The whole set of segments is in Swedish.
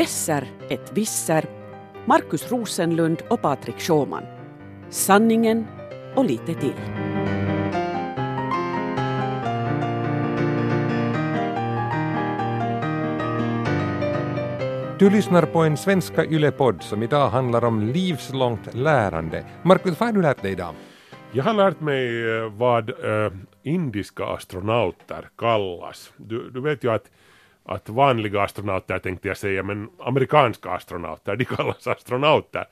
Besser ett visser, Markus Rosenlund och Patrik Schåman. Sanningen och lite till. Du lyssnar på en svenska yllepodd som idag handlar om livslångt lärande. Markus, vad har du lärt dig idag? Jag har lärt mig eh, vad äh, indiska astronauter kallas. Du, du vet ju att, att vanliga astronauter tänkte jag säga, men amerikanska astronauter, de kallas astronauter.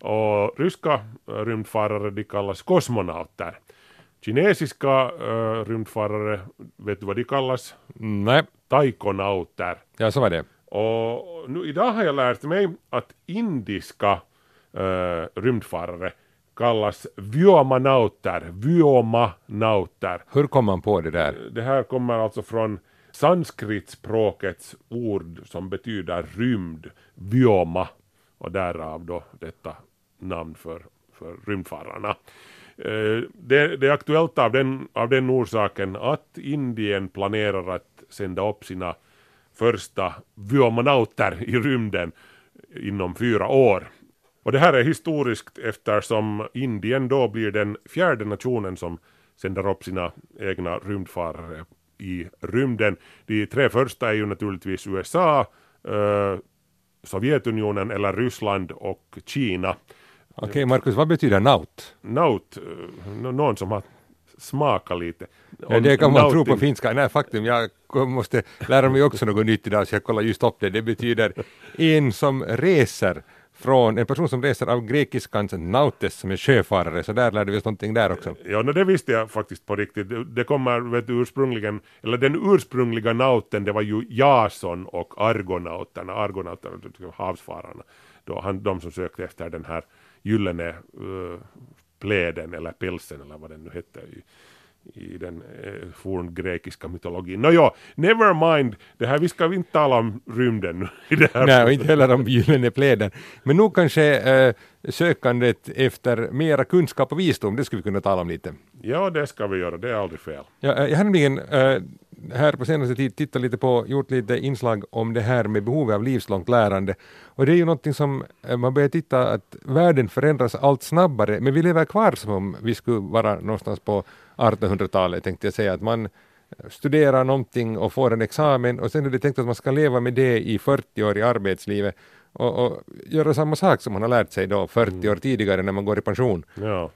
Och ryska äh, rymdfarare, de kallas kosmonauter. Kinesiska äh, rymdfarare, vet du vad de kallas? Nej. Taikonauter. Ja, så var det. Och nu, idag har jag lärt mig att indiska äh, rymdfarare kallas vyomanauter, vyomanauter. Hur kom man på det där? Det här kommer alltså från sanskritspråkets ord som betyder rymd, vyoma, och därav då detta namn för, för rymdfararna. Eh, det, det, är aktuellt av den, av den orsaken att Indien planerar att sända upp sina första vyomanauter i rymden inom fyra år. Och det här är historiskt eftersom Indien då blir den fjärde nationen som sänder upp sina egna rymdfarare i rymden. De tre första är ju naturligtvis USA, eh, Sovjetunionen eller Ryssland och Kina. Okej, okay, Markus, vad betyder naut? Naut, eh, någon som har smakat lite. Ja, det kan man tro på finska. Nej, faktum, jag måste lära mig också något nytt idag, så jag kollar just upp det. Det betyder en som reser från en person som reser av grekiskans nautes som är sjöfarare, så där lärde vi oss någonting där också. Ja, no, det visste jag faktiskt på riktigt. Det kommer vet du, ursprungligen, eller den ursprungliga nauten, det var ju Jason och argonauterna, argonauterna, havsfararna, då han, de som sökte efter den här gyllene eh, uh, pläden eller pälsen eller vad den nu hette i, i den eh, forngrekiska mytologin. Nåja, never mind, det här, vi ska inte tala om rymden i det här. Nej, och inte heller om gyllene pläden. Men nog kanske eh, sökandet efter mera kunskap och visdom, det skulle vi kunna tala om lite. Ja, det ska vi göra, det är aldrig fel. Ja, eh, jag har nämligen eh, här på senaste tid tittat lite på, gjort lite inslag om det här med behovet av livslångt lärande. Och det är ju någonting som eh, man börjar titta att världen förändras allt snabbare, men vi lever kvar som om vi skulle vara någonstans på 1800-talet tänkte jag säga, att man studerar någonting och får en examen och sen är det tänkt att man ska leva med det i 40 år i arbetslivet och, och göra samma sak som man har lärt sig då 40 mm. år tidigare när man går i pension. Ja.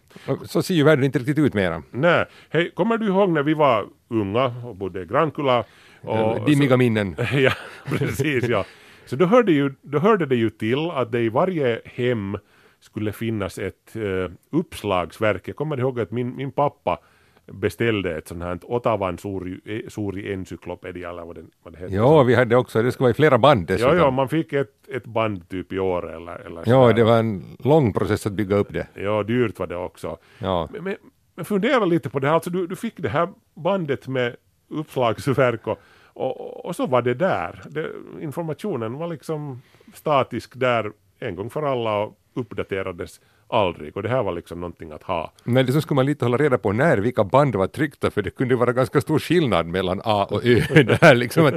Så ser ju världen inte riktigt ut mera. Nej, hej, kommer du ihåg när vi var unga och bodde i Grankulla? Och, Dimmiga så, minnen. ja, precis ja. Så då hörde, ju, då hörde det ju till att det i varje hem skulle finnas ett uh, uppslagsverk. Jag kommer ihåg att min, min pappa beställde ett sånt här Ottavan Suri, Suri Encyklopedia eller vad, den, vad det heter. Ja, vi hade också, det skulle vara i flera band dessutom. Ja, ja, man fick ett, ett band typ i år eller, eller Ja, det var en lång process att bygga upp det. Ja, dyrt var det också. Ja. Men, men, men fundera lite på det här, alltså du, du fick det här bandet med uppslagsverk och, och, och så var det där. Det, informationen var liksom statisk där en gång för alla och uppdaterades aldrig och det här var liksom någonting att ha. Men det så skulle man lite hålla reda på när vilka band var tryckta för det kunde vara ganska stor skillnad mellan A och Ö där liksom att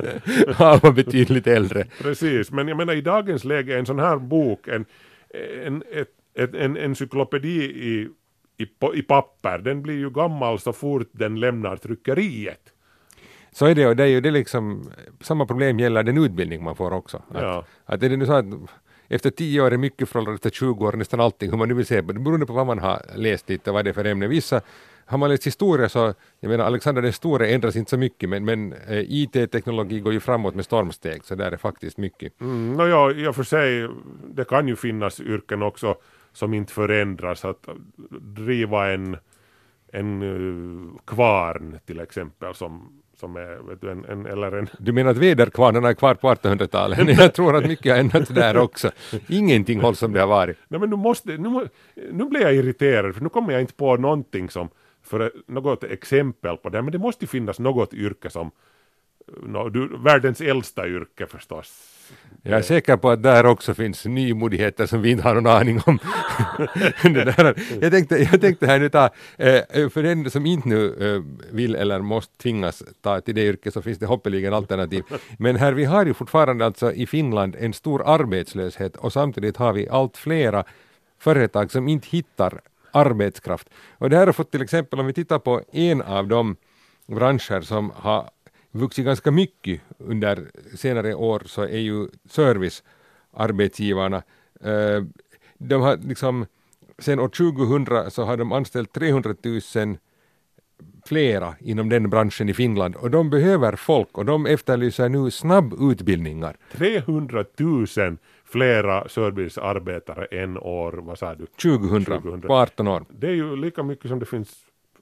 A var betydligt äldre. Precis, men jag menar i dagens läge en sån här bok, en, en, ett, ett, en encyklopedi i, i, i papper, den blir ju gammal så fort den lämnar tryckeriet. Så är det och det är ju det liksom, samma problem gäller den utbildning man får också. Att, ja. att är det nu så att efter tio år är mycket föråldrat, efter 20 år nästan allting, hur man nu vill se på det, beroende på vad man har läst lite och vad det är för ämne. Vissa har man läst historia så, jag menar Alexander den store ändras inte så mycket men, men eh, IT-teknologi går ju framåt med stormsteg så där är faktiskt mycket. Mm, no, ja, i och för sig, det kan ju finnas yrken också som inte förändras, att driva en, en eh, kvarn till exempel som som är, vet du, en, en, eller en... Du menar att väderkvarnarna är kvar på 1800-talet? jag tror att mycket har ändrats där också. Ingenting hålls som det har varit. Nej men nu måste, nu, nu blir jag irriterad för nu kommer jag inte på någonting som, för något exempel på det, men det måste ju finnas något yrke som nå, du, världens äldsta yrke förstås. Jag är säker på att där också finns nymodigheter som vi inte har någon aning om. där, jag, tänkte, jag tänkte här nu ta, eh, för den som inte nu eh, vill eller måste tvingas ta till det yrket så finns det hoppeligen alternativ. Men här vi har ju fortfarande alltså i Finland en stor arbetslöshet och samtidigt har vi allt flera företag som inte hittar arbetskraft. Och det här har fått till exempel om vi tittar på en av de branscher som har vuxit ganska mycket under senare år så är ju servicearbetsgivarna. Eh, de har liksom, sen år 2000 så har de anställt 300 000 flera inom den branschen i Finland och de behöver folk och de efterlyser nu snabbutbildningar. 300 000 flera servicearbetare än år, vad sa du? 2000, 2000. på 18 år. Det är ju lika mycket som det finns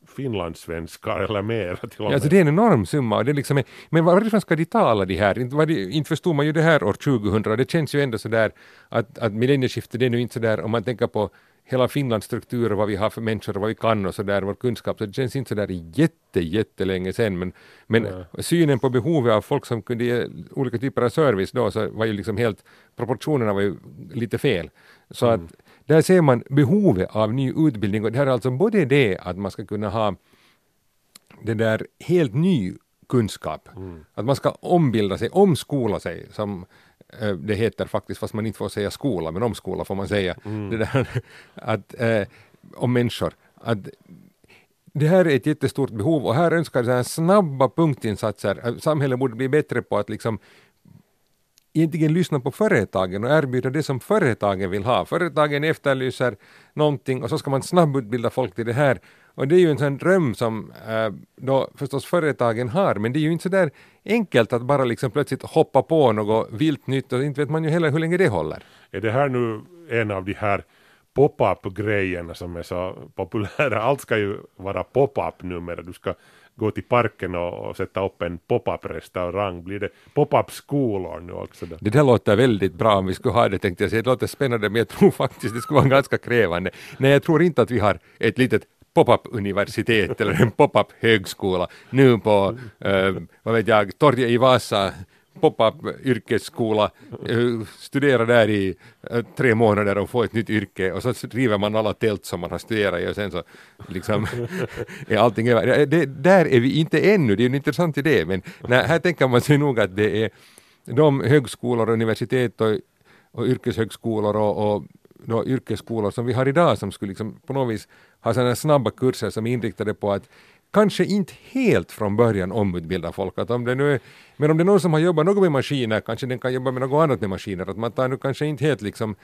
finlandssvenskar eller mer till och med. alltså det är en enorm summa. Och det är liksom, men varifrån ska de tala de här? Inte, var det, inte förstod man ju det här år 2000 och det känns ju ändå sådär att, att millennieskiftet det är nu inte sådär om man tänker på hela Finlands struktur och vad vi har för människor och vad vi kan och sådär, vår kunskap, så det känns inte sådär jätte, jättelänge sen men, men synen på behovet av folk som kunde ge olika typer av service då så var ju liksom helt, proportionerna var ju lite fel. Så att där ser man behovet av ny utbildning och det här är alltså både det att man ska kunna ha det där helt ny kunskap. Att man ska ombilda sig, omskola sig som eh, det heter faktiskt, fast man inte får säga skola, men omskola får man säga. Det där, att, eh, om människor. Att, det här är ett jättestort behov och här önskar jag snabba punktinsatser. Eh, Samhället borde bli bättre på att liksom egentligen lyssna på företagen och erbjuda det som företagen vill ha. Företagen efterlyser någonting och så ska man snabbutbilda folk till det här. Och det är ju en sån dröm som eh, då förstås företagen har, men det är ju inte så där enkelt att bara liksom plötsligt hoppa på något vilt nytt och inte vet man ju heller hur länge det håller. Är det här nu en av de här pop-up-grejerna som är så populära? Allt ska ju vara pop-up numera. Du ska gå till parken och, och sätta upp en pop-up-restaurang. Blir det pop-up-skolor nu också? Då? Det där låter väldigt bra om vi skulle ha det tänkte jag säga. Det låter spännande men jag tror faktiskt det skulle vara ganska krävande. Nej, jag tror inte att vi har ett litet pop-up-universitet eller en pop-up-högskola nu på, äh, vad vet jag, torget i Vasa pop-up yrkesskola, eh, studera där i eh, tre månader och få ett nytt yrke och så river man alla tält som man har studerat i och sen så liksom är allting över. Det, där är vi inte ännu, det är en intressant idé men nej, här tänker man sig nog att det är de högskolor, universitet och, och yrkeshögskolor och, och då yrkesskolor som vi har idag som skulle liksom på något vis ha sådana snabba kurser som är inriktade på att kanske inte helt från början omutbilda folk. Att om det nu är, men om det är någon som har jobbat något med maskiner, kanske den kan jobba med något annat med maskiner. Att man tar nu kanske inte helt liksom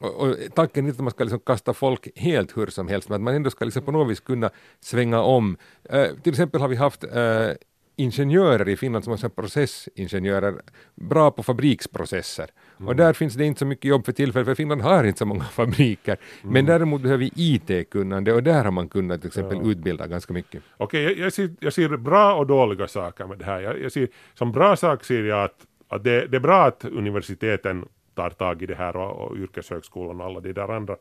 och, och tanken är inte att man ska liksom kasta folk helt hur som helst, men att man ändå ska liksom på något vis kunna svänga om. Uh, till exempel har vi haft uh, ingenjörer i Finland som är processingenjörer, bra på fabriksprocesser. Och där finns det inte så mycket jobb för tillfället, för Finland har inte så många fabriker. Men däremot behöver vi IT-kunnande och där har man kunnat till exempel utbilda ganska mycket. Okej, jag, jag, ser, jag ser bra och dåliga saker med det här. Jag, jag ser, som bra sak ser jag att, att det, det är bra att universiteten tar tag i det här och, och yrkeshögskolan och alla de där andra.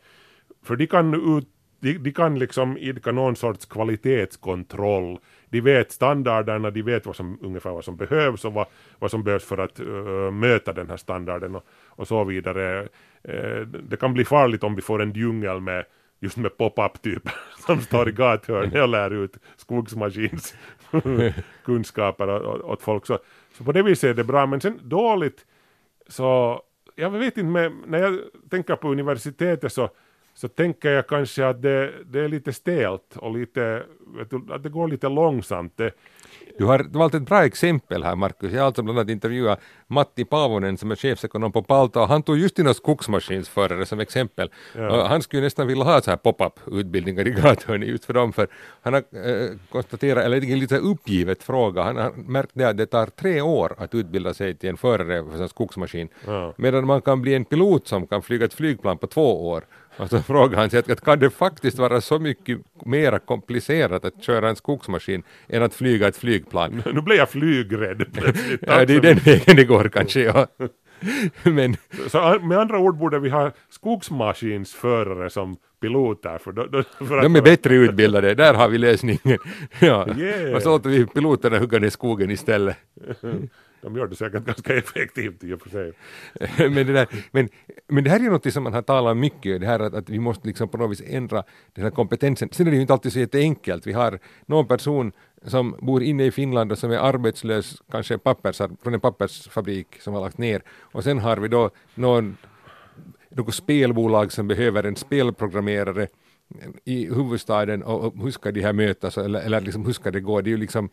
För de kan, ut, de, de kan liksom idka någon sorts kvalitetskontroll. De vet standarderna, de vet vad som, ungefär vad som behövs och vad, vad som behövs för att uh, möta den här standarden och, och så vidare. Uh, det kan bli farligt om vi får en djungel med just med pop-up typer som står i gathörnet och lär ut skogsmaskins kunskaper åt, åt folk. Så, så på det viset är det bra, men sen dåligt så jag vet inte, men när jag tänker på universitetet så, så tänker jag kanske att det, det är lite stelt och lite, du, att det går lite långsamt. Det, Du har valt ett bra exempel här Markus. Jag har alltså bland annat intervjuat Matti Paavonen som är chefsekonom på Palta och han tog just dina skogsmaskinsförare som exempel. Och han skulle nästan vilja ha så här pop-up utbildningar i gathörnet just för dem för han har eh, konstaterat, eller det är lite uppgivet fråga, han har märkt att det tar tre år att utbilda sig till en förare för en skogsmaskin Ja. medan man kan bli en pilot som kan flyga ett flygplan på två år. Och så frågar han sig att, kan det faktiskt vara så mycket mer komplicerat att köra en skogsmaskin än att flyga ett flygplan? nu blev jag flygrädd plötsligt. Ja, det är den vägen det går kanske. Ja. Men Så med andra ord borde vi ha skogsmaskinsförare som piloter. För då, då, för de är bättre utbildade, där har vi lösningen. Ja. Yeah. Och så låter vi piloterna hugga ner skogen istället. De gör det säkert ganska effektivt i och för sig. men, det där, men, men det här är ju något som man har talat mycket om det här att, att vi måste liksom på något vis ändra den här kompetensen. Sen är det ju inte alltid så jätteenkelt. Vi har någon person som bor inne i Finland och som är arbetslös, kanske pappers, från en pappersfabrik som har lagt ner. Och sen har vi då någon, något spelbolag som behöver en spelprogrammerare i huvudstaden och, och hur ska de här mötas eller, eller liksom hur ska det gå? Det är ju liksom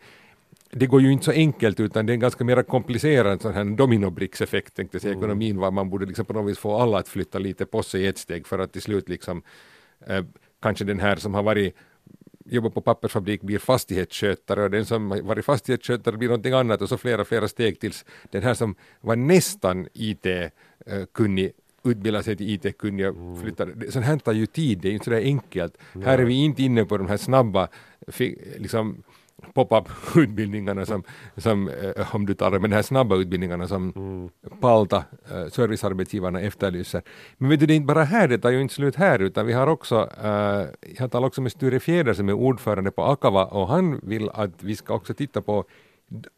det går ju inte så enkelt utan det är en ganska mer komplicerad sån här dominobrickseffekt tänkte jag Mm. ekonomin var man borde liksom på något vis få alla att flytta lite på sig i ett steg för att till slut liksom eh, kanske den här som har varit jobbat på pappersfabrik blir fastighetsskötare och den som varit fastighetsskötare blir någonting annat och så flera, flera steg tills den här som var nästan IT-kunnig utbildar sig till IT-kunnig och flyttar. Det- Sånt här tar ju tid, det är inte sådär enkelt. Här är vi inte inne på de här snabba liksom, pop-up-utbildningarna som, som eh, om du talar med de här snabba utbildningarna som Palta, eh, servicearbetsgivarna efterlyser. Men vet du, det är inte bara här, det tar ju inte slut här, utan vi har också, eh, jag talar också med Sture Fjäder som är ordförande på Akava och han vill att vi ska också titta på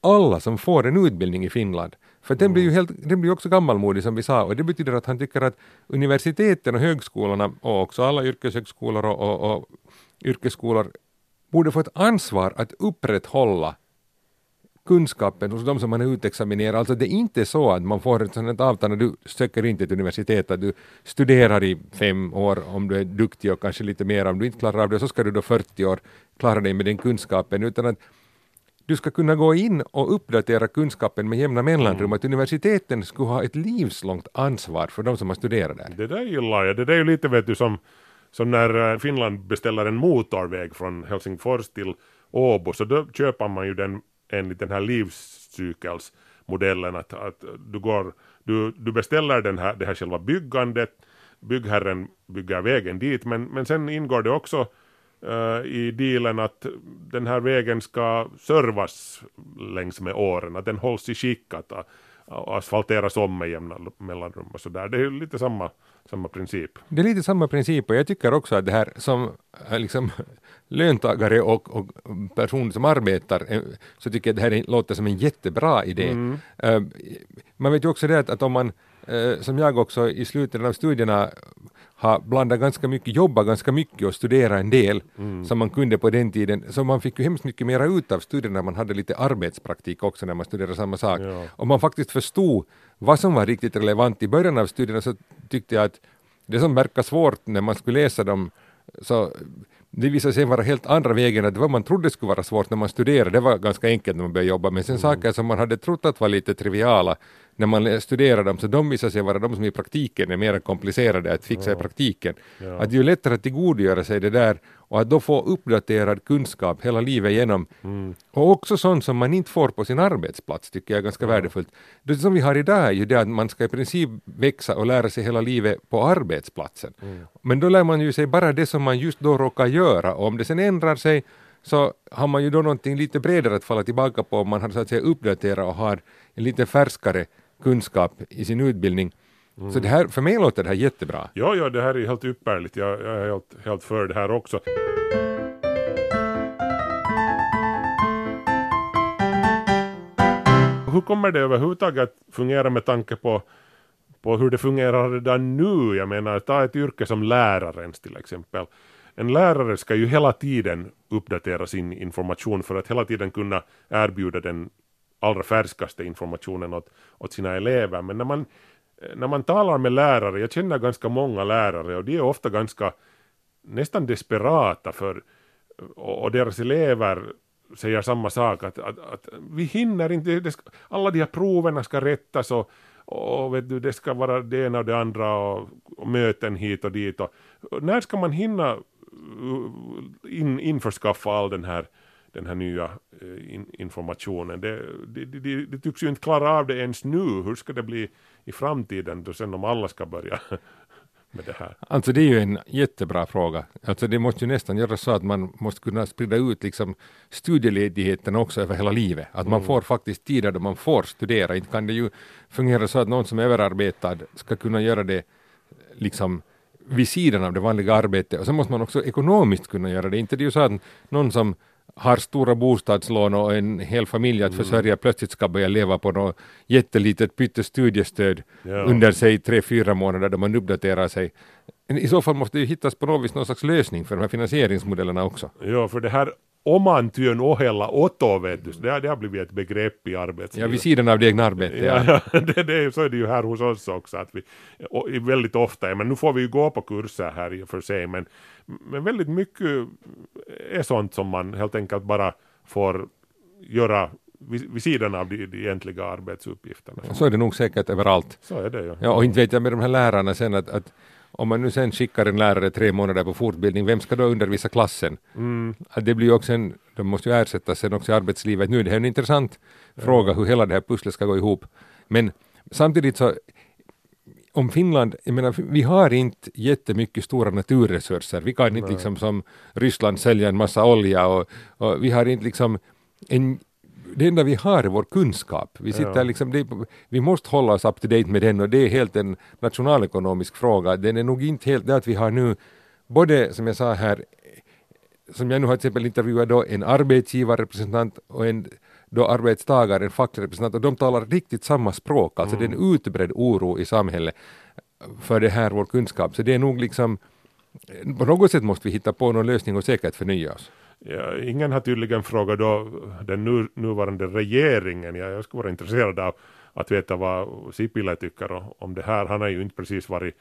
alla som får en utbildning i Finland. För den blir ju helt, den blir också gammalmodig som vi sa och det betyder att han tycker att universiteten och högskolorna och också alla yrkeshögskolor och, och, och yrkesskolor borde få ett ansvar att upprätthålla kunskapen hos de som man är utexaminerad. Alltså det är inte så att man får ett sådant avtal när du söker in till ett universitet att du studerar i fem år om du är duktig och kanske lite mer. Om du inte klarar av det så ska du då 40 år klara dig med den kunskapen utan att du ska kunna gå in och uppdatera kunskapen med jämna mellanrum. Att universiteten skulle ha ett livslångt ansvar för de som har studerat där. Det där gillar jag. Det där är ju lite vet du som, som när eh, Finland beställer en motorväg från Helsingfors till Åbo så då köper man ju den enligt den här livscykelsmodellen att, att du, går, du, du beställer den här, det här själva byggandet, byggherren bygger vägen dit men, men sen ingår det också eh, i dealen att den här vägen ska servas längs med åren, att den hålls i skick, att asfalteras om med jämna mellanrum och sådär. Det är ju lite samma, samma princip. Det är lite samma princip och jag tycker också att det här som eh, liksom, löntagare och, och person som arbetar eh, så tycker jag det här är- låter som en jättebra idé. Eh, Man vet ju också det att, att om man som jag också i slutet av studierna har blandat ganska mycket, jobbat ganska mycket och studerat en del som man kunde på den tiden. Så man fick ju hemskt mycket mera ut av studierna man hade lite arbetspraktik också när man studerade samma sak. Ja. Och man faktiskt förstod vad som var riktigt relevant. I början av studierna så tyckte jag att det som verkar svårt när man skulle läsa dem så det visade sig vara helt andra vägen, att vad man trodde skulle vara svårt när man studerade, det var ganska enkelt när man började jobba, men sen saker som man hade trott att var lite triviala, när man studerade dem, så de visade sig vara de som i praktiken är mer komplicerade att fixa i praktiken. Ja. Att det är lättare att tillgodogöra sig det där och att då få uppdaterad kunskap hela livet igenom. Och också sånt som man inte får på sin arbetsplats tycker jag är ganska värdefullt. Det som vi har idag är ju det att man ska i princip växa och lära sig hela livet på arbetsplatsen. Men då lär man ju sig bara det som man just då råkar göra och om det sen ändrar sig så har man ju då någonting lite bredare att falla tillbaka på om man har så att säga uppdaterat och har en lite färskare kunskap i sin utbildning. Så det här, för mig låter det här jättebra. Ja, ja, det här är helt ypperligt. Jag, jag är helt, helt för det här också. Hur kommer det överhuvudtaget att fungera med tanke på, på hur det fungerar redan nu? Jag menar, ta ett yrke som lärarens till exempel. En lärare ska ju hela tiden uppdatera sin information för att hela tiden kunna erbjuda den allra färskaste informationen åt, åt sina elever. Men när man, när man talar med lärare, jag känner ganska många lärare och de är ofta ganska nästan desperata för och, och deras elever säger samma sak att, att, att vi hinner inte, det ska, alla de här proverna ska rättas och, och vet du, det ska vara det ena och det andra och, och möten hit och dit och, och när ska man hinna uh, in, införskaffa all den här den här nya eh, in, informationen. Det, det, det, det, det tycks ju inte klara av det ens nu. Hur ska det bli i framtiden då sen om alla ska börja med det här? Alltså det är ju en jättebra fråga. Alltså det måste ju nästan göras så att man måste kunna sprida ut liksom studieledigheten också över hela livet. Att man får faktiskt tider då man får studera. Inte kan det ju fungera så att någon som är överarbetad ska kunna göra det liksom vid sidan av det vanliga arbetet. Och så måste man också ekonomiskt kunna göra det. Inte det är ju så att någon som har stora bostadslån och en hel familj att försörja plötsligt ska börja leva på något jättelitet pyttestudiestöd Ja. under sig tre, fyra månader då man uppdaterar sig. I så fall måste det hittas på något vis någon slags lösning för de här finansieringsmodellerna också. Ja, för det här omantyön ohella otto, vet du, så det har, det har blivit ett begrepp i Ja, arbetslivet. vid sidan av det egna arbetet. Ja. Ja, ja det, det, så är det ju här hos oss också, att vi och, väldigt ofta, men nu får vi ju gå på kurser här i och för sig, men, men väldigt mycket är sånt som man helt enkelt bara får göra vid, vid sidan av de, de egentliga arbetsuppgifterna. Så är det nog säkert överallt. Så är det ju. Ja, och inte vet jag med de här lärarna sen att, att om man nu sen skickar en lärare tre månader på fortbildning, vem ska då undervisa klassen? Mm, det blir ju också en, de måste ju ersättas sen också i arbetslivet. Nu är det här en intressant fråga hur hela det här pusslet ska gå ihop. Men samtidigt så om Finland, jag menar, vi har inte jättemycket stora naturresurser. Vi kan inte liksom som Ryssland sälja en massa olja och, och vi har inte liksom en det enda vi har är vår kunskap. Vi, sitter Ja. liksom, det, vi måste hålla oss up to date med den och det är helt en nationalekonomisk fråga. Den är nog inte helt det att vi har nu både, som jag sa här, som jag nu har till exempel intervjuat då en arbetsgivarrepresentant och en då arbetstagare, en facklig representant och de talar riktigt samma språk. Alltså det är en utbredd oro i samhället för det här, vår kunskap. Så det är nog liksom på något sätt måste vi hitta på någon lösning och säkert förnya oss. Ja, ingen har tydligen frågat då den nu, nuvarande regeringen. Ja, jag skulle vara intresserad av att veta vad Sipilä tycker om det här. Han har ju inte precis varit,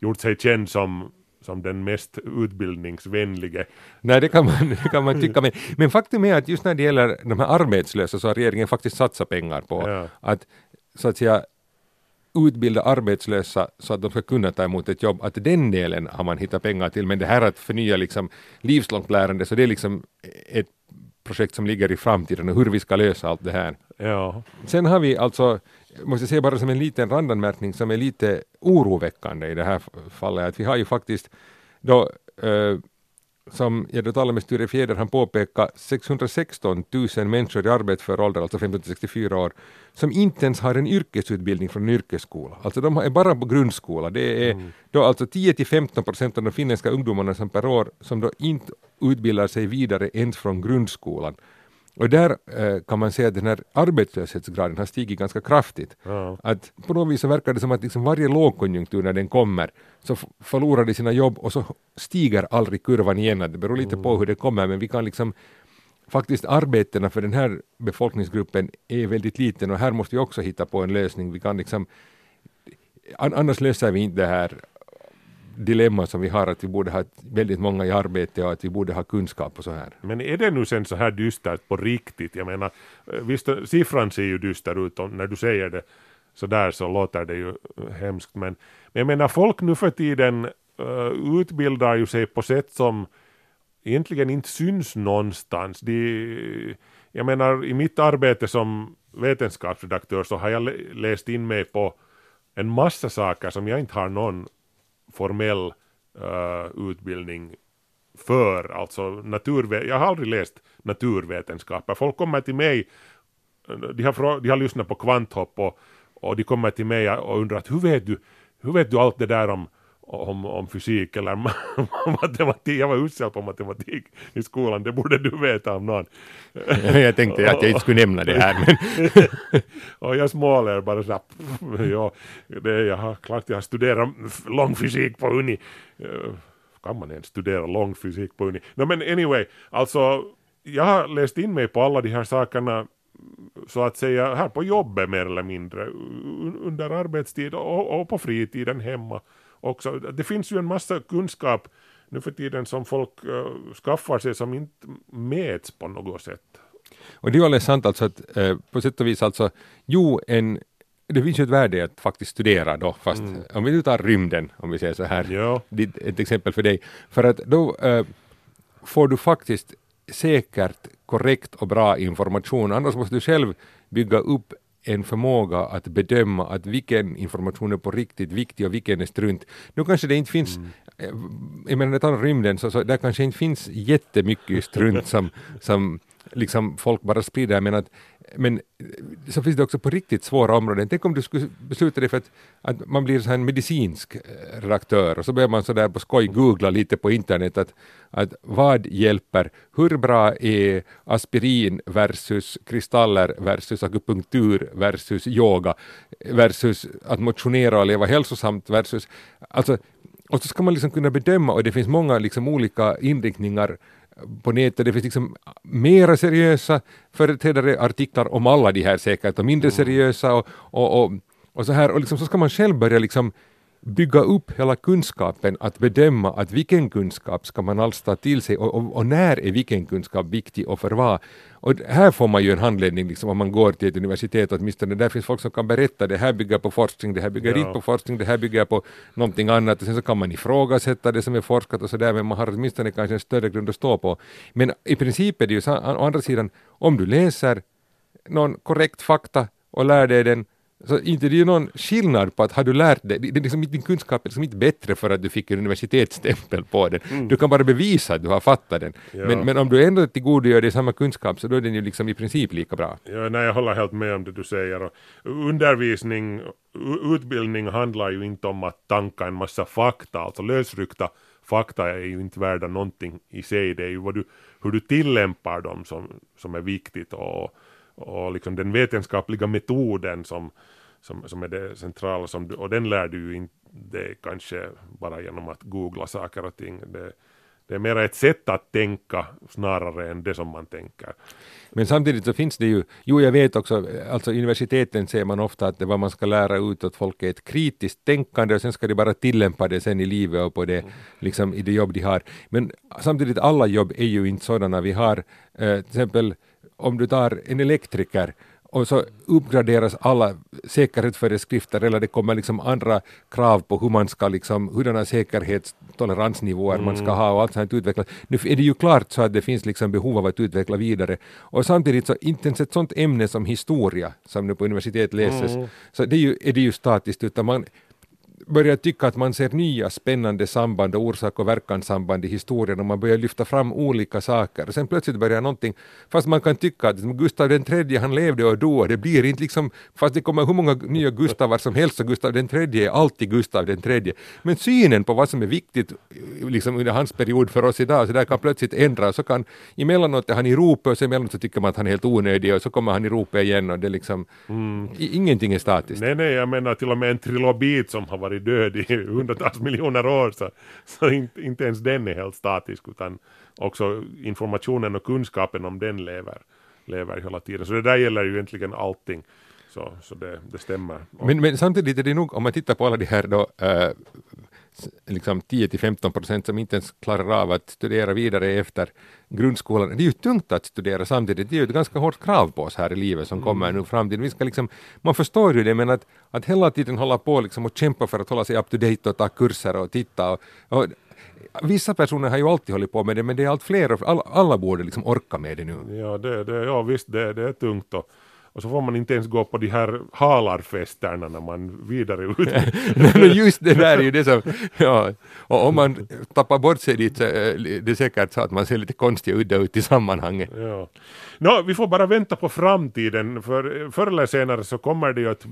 gjort sig känd som, som den mest utbildningsvänlige. Nej, det kan man, det kan man tycka. Men, men faktum är att just när det gäller de här arbetslösa så har regeringen faktiskt satsat pengar på Ja. att så att säga utbilda arbetslösa så att de ska kunna ta emot ett jobb. Att den delen har man hittat pengar till. Men det här att förnya liksom livslångt lärande, så det är liksom ett projekt som ligger i framtiden och hur vi ska lösa allt det här. Ja, Sen har vi alltså, måste jag säga bara som en liten randanmärkning som är lite oroväckande i det här fallet, att vi har ju faktiskt då, eh, som talade med Sture Fjäder, han påpekade 616 000 människor i arbetsför ålder, alltså 15-64 år, som inte ens har en yrkesutbildning från en yrkesskola. Alltså de är bara på grundskola. Det är då alltså 10-15 procent av de finländska ungdomarna som per år som då inte utbildar sig vidare ens från grundskolan. Och där eh, kan man säga att den här arbetslöshetsgraden har stigit ganska kraftigt. ja. Att på något vis så verkar det som att liksom varje lågkonjunktur när den kommer så förlorar de sina jobb och så stiger aldrig kurvan igen. Det beror lite på hur det kommer men vi kan liksom faktiskt arbetena för den här befolkningsgruppen är väldigt liten och här måste vi också hitta på en lösning. Vi kan liksom an- annars löser vi inte det här dilemma som vi har att vi borde ha väldigt många i arbete och att vi borde ha kunskap och så här. Men är det nu sen så här dystert på riktigt? Jag menar, eh, visst eh, siffran ser ju dyster ut och när du säger det så där så låter det ju eh, hemskt. Men, men jag menar, folk nu för tiden uh, utbildar ju sig på sätt som egentligen inte syns någonstans. De, jag menar, i mitt arbete som vetenskapsredaktör så har jag läst in mig på en massa saker som jag inte har någon formell uh, utbildning för, alltså naturve- jag har aldrig läst naturvetenskaper. Folk kommer till mig, de har, frå- de har lyssnat på kvanthopp och, och de kommer till mig och undrar att hur vet du, hur vet du allt det där om, om, om fysik eller matematik? Jag var usel på matematik i skolan, det borde du veta om någon. Jag tänkte att jag inte skulle nämna det här men och jag småler bara så här, ja, det, jag har, klart jag har studerat långfysik på uni. Eh, Kan man ens studera långfysik på uni? No, men anyway, alltså jag har läst in mig på alla de här sakerna så att säga här på jobbet mer eller mindre un- under arbetstid och, och på fritiden hemma också. Det finns ju en massa kunskap nu för tiden som folk eh, skaffar sig som inte mäts på något sätt. Och det är ju alldeles sant alltså att eh, på sätt och vis alltså, jo, en, det finns ju ett värde i att faktiskt studera då, fast om vi nu tar rymden, om vi säger så här, Ja. ett exempel för dig, för att då eh, får du faktiskt säkert, korrekt och bra information, annars måste du själv bygga upp en förmåga att bedöma att vilken information är på riktigt viktig och vilken är strunt. Nu kanske det inte finns, mm. jag menar, tar rymden, så, så där kanske inte finns jättemycket strunt som, som liksom folk bara sprider, men, att, men eh, så finns det också på riktigt svåra områden. Tänk om du skulle besluta dig för att, att man blir så här en medicinsk eh, redaktör och så börjar man så där på skoj googla lite på internet att, att vad hjälper, hur bra är aspirin versus kristaller versus akupunktur versus yoga versus att motionera och leva hälsosamt versus, alltså och så ska man liksom kunna bedöma och det finns många liksom olika inriktningar på nätet. Det finns liksom mera seriösa företrädare, artiklar om alla de här säkert och mindre mm. seriösa och, och, och, och så här. Och liksom så ska man själv börja liksom bygga upp hela kunskapen, att bedöma att vilken kunskap ska man alls ta till sig och, och, och, när är vilken kunskap viktig och för vad. Och här får man ju en handledning liksom, om man går till ett universitet åtminstone. Där finns folk som kan berätta det här bygger på forskning, det här bygger ja. inte på forskning, det här bygger på någonting annat. Och sen så kan man ifrågasätta det som är forskat och sådär, men man har åtminstone kanske en större grund att stå på. Men i princip är det ju å andra sidan, om du läser någon korrekt fakta och lär dig den så inte det är ju någon skillnad på att har du lärt dig, det, det liksom, din kunskap är liksom inte bättre för att du fick en universitetsstämpel på den. Mm. Du kan bara bevisa att du har fattat den. Ja. Men, men om du ändå tillgodogör dig samma kunskap så då är den ju liksom i princip lika bra. Ja, nej, jag håller helt med om det du säger. Undervisning, utbildning handlar ju inte om att tanka en massa fakta, alltså lösryckta fakta är ju inte värda någonting i sig, det är ju vad du, hur du tillämpar dem som, som är viktigt och och liksom den vetenskapliga metoden som, som, som är det centrala, som, och den lär du ju inte kanske bara genom att googla saker och ting. Det, det är mer ett sätt att tänka snarare än det som man tänker. Men samtidigt så finns det ju, jo jag vet också, alltså universiteten ser man ofta att det vad man ska lära ut åt folk är ett kritiskt tänkande och sen ska de bara tillämpa det sen i livet och på det, mm. liksom i det jobb de har. Men samtidigt alla jobb är ju inte sådana. Vi har eh, till exempel om du tar en elektriker och så uppgraderas alla säkerhetsföreskrifter eller det kommer liksom andra krav på hur man ska liksom, hurdana säkerhetstoleransnivåer mm. man ska mm. ha och allt sånt utvecklas. Nu är det ju klart så att det finns liksom behov av att utveckla vidare och samtidigt så inte ens ett sånt ämne som historia som nu på universitet läses, mm. så det är, ju, är det ju statiskt utan man börjar tycka att man ser nya spännande samband och orsak och verkanssamband i historien och man börjar lyfta fram olika saker. Sen plötsligt börjar någonting, fast man kan tycka att Gustav III han levde och och det blir inte liksom, fast det kommer hur många nya Gustavar som helst så Gustav III är alltid Gustav III. Men synen på vad som är viktigt liksom under hans period för oss idag, så där kan plötsligt ändras. Så kan, emellanåt är han i ropet och sen emellanåt så tycker man att han är helt onödig och så kommer han i ropet igen och det liksom, mm. ingenting är statiskt. Nej, nej, jag menar till och med en trilobit som har varit död i hundratals miljoner år så, så inte, inte ens den är helt statisk utan också informationen och kunskapen om den lever, lever hela tiden. Så det där gäller ju egentligen allting. Så, så det, det stämmer. Men, men samtidigt är det nog, om man tittar på alla de här då, äh, liksom 10-15 procent som inte ens klarar av att studera vidare efter grundskolan. Det är ju tungt att studera samtidigt, det är ju ett ganska hårt krav på oss här i livet som mm. kommer nu framtiden. Vi ska liksom, man förstår ju det men att, att hela tiden hålla på liksom och kämpa för att hålla sig up to date och ta kurser och titta och, och Vissa personer har ju alltid hållit på med det men det är allt fler och alla, alla borde liksom orka med det nu. Ja, det, det, ja visst, det, det är tungt och och så får man inte ens gå på de här halarfesterna när man vidare ut. Just det där är ju det som, ja. Och om man tappar bort sig dit så är det säkert så att man ser lite konstig och udda ut i sammanhanget. Ja. No, vi får bara vänta på framtiden, för förr eller senare så kommer det ju att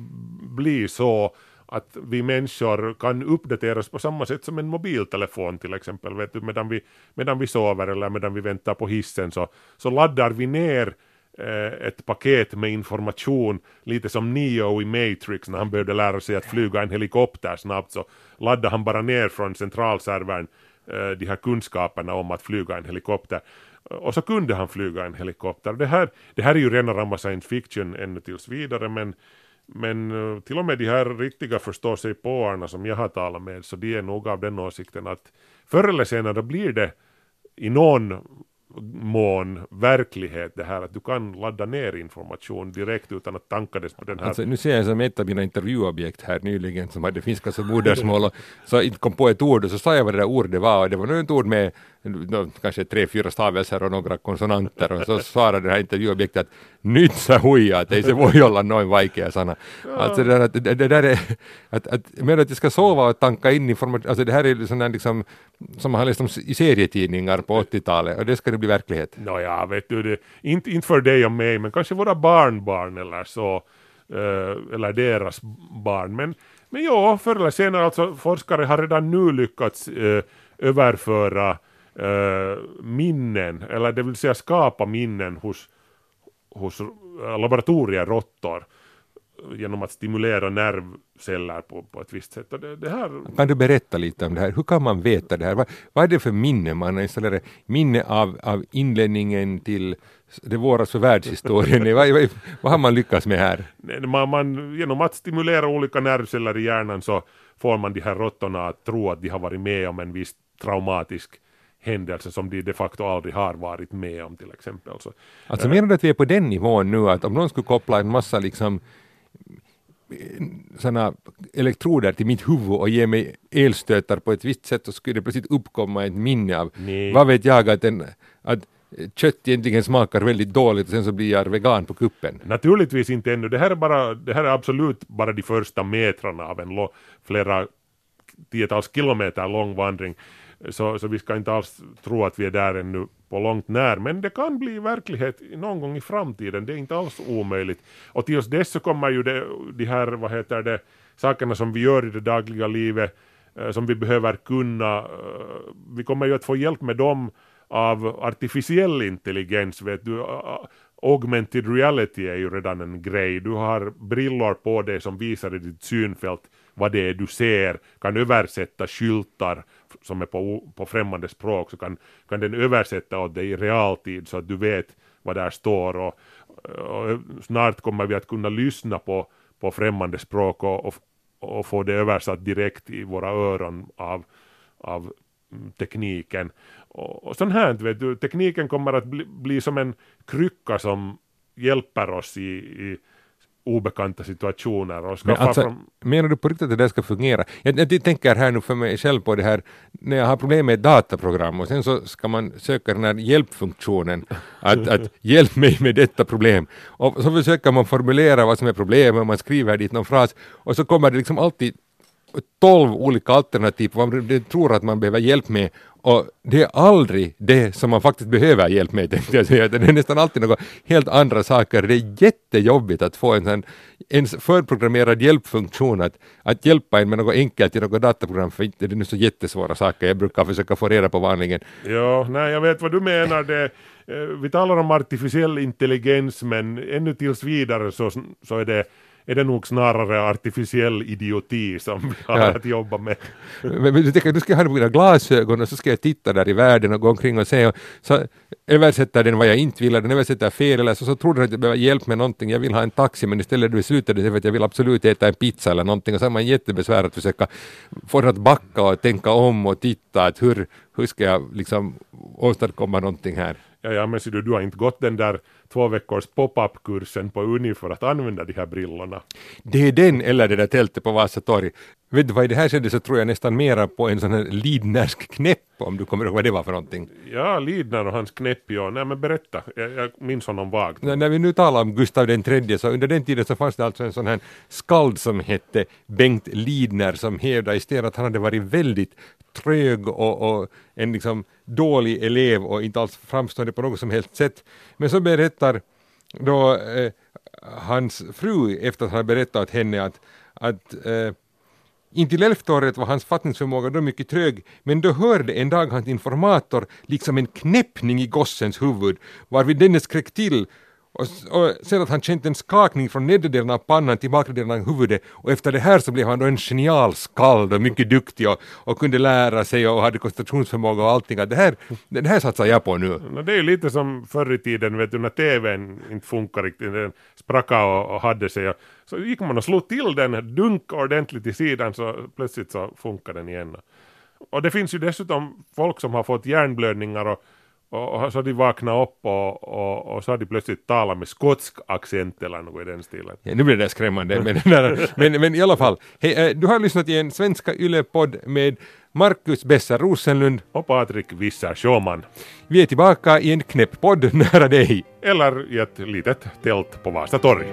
bli så att vi människor kan uppdateras på samma sätt som en mobiltelefon till exempel. Vet du, medan, vi, medan vi sover eller medan vi väntar på hissen så, så laddar vi ner Eh, Eh, ett paket med information, lite som Neo i Matrix när han behövde lära sig att flyga en helikopter snabbt så laddade han bara ner från centralservern eh, de här kunskaperna om att flyga en helikopter. Och så kunde han flyga en helikopter. Det här, det här är ju rena rama science fiction ännu tills vidare men, men eh, till och med de här riktiga förståsigpåarna som jag har talat med så de är nog av den åsikten att förr eller senare blir det i någon mån verklighet det här att du kan ladda ner information direkt utan att tanka det på den här. Alltså, nu ser jag som ett av mina intervjuobjekt här nyligen som hade finska som modersmål och så kom på ett ord och så sa jag vad det där ordet var och det var nog ett ord med kanske tre, fyra stavelser och några konsonanter och så svarar det här intervjuobjektet att nyt sä huijaat, ei se voi olla noin vaikea sana. Alltså det där, att, det, det där är, att, att, men att jag ska sova och tanka in information, alltså det här är där liksom, som man har läst om i serietidningar på 80-talet och det ska nu bli verklighet. Nåja, vet du, det, inte, inte för dig och mig, men kanske våra barnbarn eller så, eh, eller deras barn. Men, men ja, förr eller senare, alltså forskare har redan nu lyckats eh, överföra eh, minnen, eller det vill säga skapa minnen hos, hos eh, laboratorieråttor genom att stimulera nervceller på, på ett visst sätt. Och det, det här... Kan du berätta lite om det här? Hur kan man veta det här? Vad, vad är det för minne man har installerat? Minne av, av inledningen till det våras för världshistorien. vad, vad, vad har man lyckats med här? Man, man, genom att stimulera olika nervceller i hjärnan så får man de här råttorna att tro att de har varit med om en viss traumatisk händelse som de de facto aldrig har varit med om till exempel. Så, alltså menar du att vi är på den nivån nu att om någon skulle koppla en massa liksom sådana elektroder till mitt huvud och ge mig elstötar på ett visst sätt så skulle det plötsligt uppkomma ett minne av, Nej. vad vet jag, att, en, att kött egentligen smakar väldigt dåligt och sen så blir jag vegan på kuppen. Naturligtvis inte ännu. Det här är, bara, det här är absolut bara de första metrarna av en lo, flera tiotals kilometer lång vandring. Så, så vi ska inte alls tro att vi är där ännu på långt när, men det kan bli verklighet någon gång i framtiden, det är inte alls omöjligt. Och till dess så kommer ju det, de här, vad heter det, sakerna som vi gör i det dagliga livet, eh, som vi behöver kunna, eh, vi kommer ju att få hjälp med dem av artificiell intelligens, vet du, augmented reality är ju redan en grej, du har brillor på dig som visar i ditt synfält vad det är du ser, kan översätta skyltar som är på, på främmande språk, så kan, kan den översätta åt dig i realtid så att du vet vad där står och, och snart kommer vi att kunna lyssna på, på främmande språk och, och, och få det översatt direkt i våra öron av, av mm, tekniken. Och, och sånt här, vet du, tekniken kommer att bli, bli som en krycka som hjälper oss i, i obekanta situationer och Men alltså, fram... menar du på riktigt att det där ska fungera? Jag, jag tänker här nu för mig själv på det här, när jag har problem med dataprogram och sen så ska man söka den här hjälpfunktionen, att, att hjälp mig med detta problem. Och så försöker man formulera vad som är problemet, och man skriver dit någon fras och så kommer det liksom alltid tolv olika alternativ vad man tror att man behöver hjälp med och det är aldrig det som man faktiskt behöver hjälp med tänkte jag säga. Det är nästan alltid något helt andra saker. Det är jättejobbigt att få en sån ens förprogrammerad hjälpfunktion att, att hjälpa en med något enkelt i något dataprogram för inte det är nu så jättesvåra saker jag brukar försöka få reda på vanligen. Ja, nej, jag vet vad du menar. Det, eh, vi talar om artificiell intelligens, men ännu tills vidare så, så är, det, är det nog snarare artificiell idioti som vi har Ja. att jobba med. Men, men du tänker, nu ska jag ha mina glasögon och så ska jag titta där i världen och gå omkring och se och så översätter den vad jag inte vill, den översätter fel eller så, så tror den att jag behöver hjälp med någonting, jag vill ha en taxi men istället beslutar det för att jag vill absolut äta en pizza eller någonting och så är man jättebesvär att försöka få den att backa och tänka om och titta att hur, hur ska jag liksom åstadkomma någonting här. Ja, ja, men ser du, du har inte gått den där två veckors pop-up-kursen på Uni för att använda de här brillorna. Det är den eller det där tältet på Vasa torg. Vet du vad, i det här skedet så tror jag nästan mera på en sån här lidnersk knäpp om du kommer ihåg vad det var för någonting. Ja, Lidner och hans knäpp, ja. Nej men berätta, jag, jag minns honom vagt. När när vi nu talar om Gustav den tredje så under den tiden så fanns det alltså en sån här skald som hette Bengt Lidner som hävdade istället att han hade varit väldigt trög och, och en liksom dålig elev och inte alls framstående på något som helst sätt. Men så berättar då eh, hans fru efter att han berättat åt henne att, att eh, Intill elfte året var hans fattningsförmåga då mycket trög, men då hörde en dag hans informator liksom en knäppning i gossens huvud, varvid denne skrek till och, och sen att han känt en skakning från nedre delen av pannan till bakre delen av huvudet och efter det här så blev han då en genial skald och mycket duktig och, och kunde lära sig och hade koncentrationsförmåga och allting. Att det, här, det här satsar jag på nu. No, det är ju lite som förr i tiden, vet du, när TVn inte funkar riktigt, den spracka och, och hade sig. och- Så gick man och slog till den, dunkade ordentligt i sidan så plötsligt så funkar den igen. Och det finns ju dessutom folk som har fått hjärnblödningar och, och, så de vaknade upp och, och, och så hade de plötsligt talat med skotsk accent eller något i den stilen. Ja, nu blir det skrämmande, men, men, men i alla fall. Hej, eh, du har lyssnat i en Svenska Yle-podd med Marcus Besser Rosenlund. Och Patrik Visser Sjöman. Vi är tillbaka i en knäpp podd nära dig. Eller i ett litet tält på Vasa torg.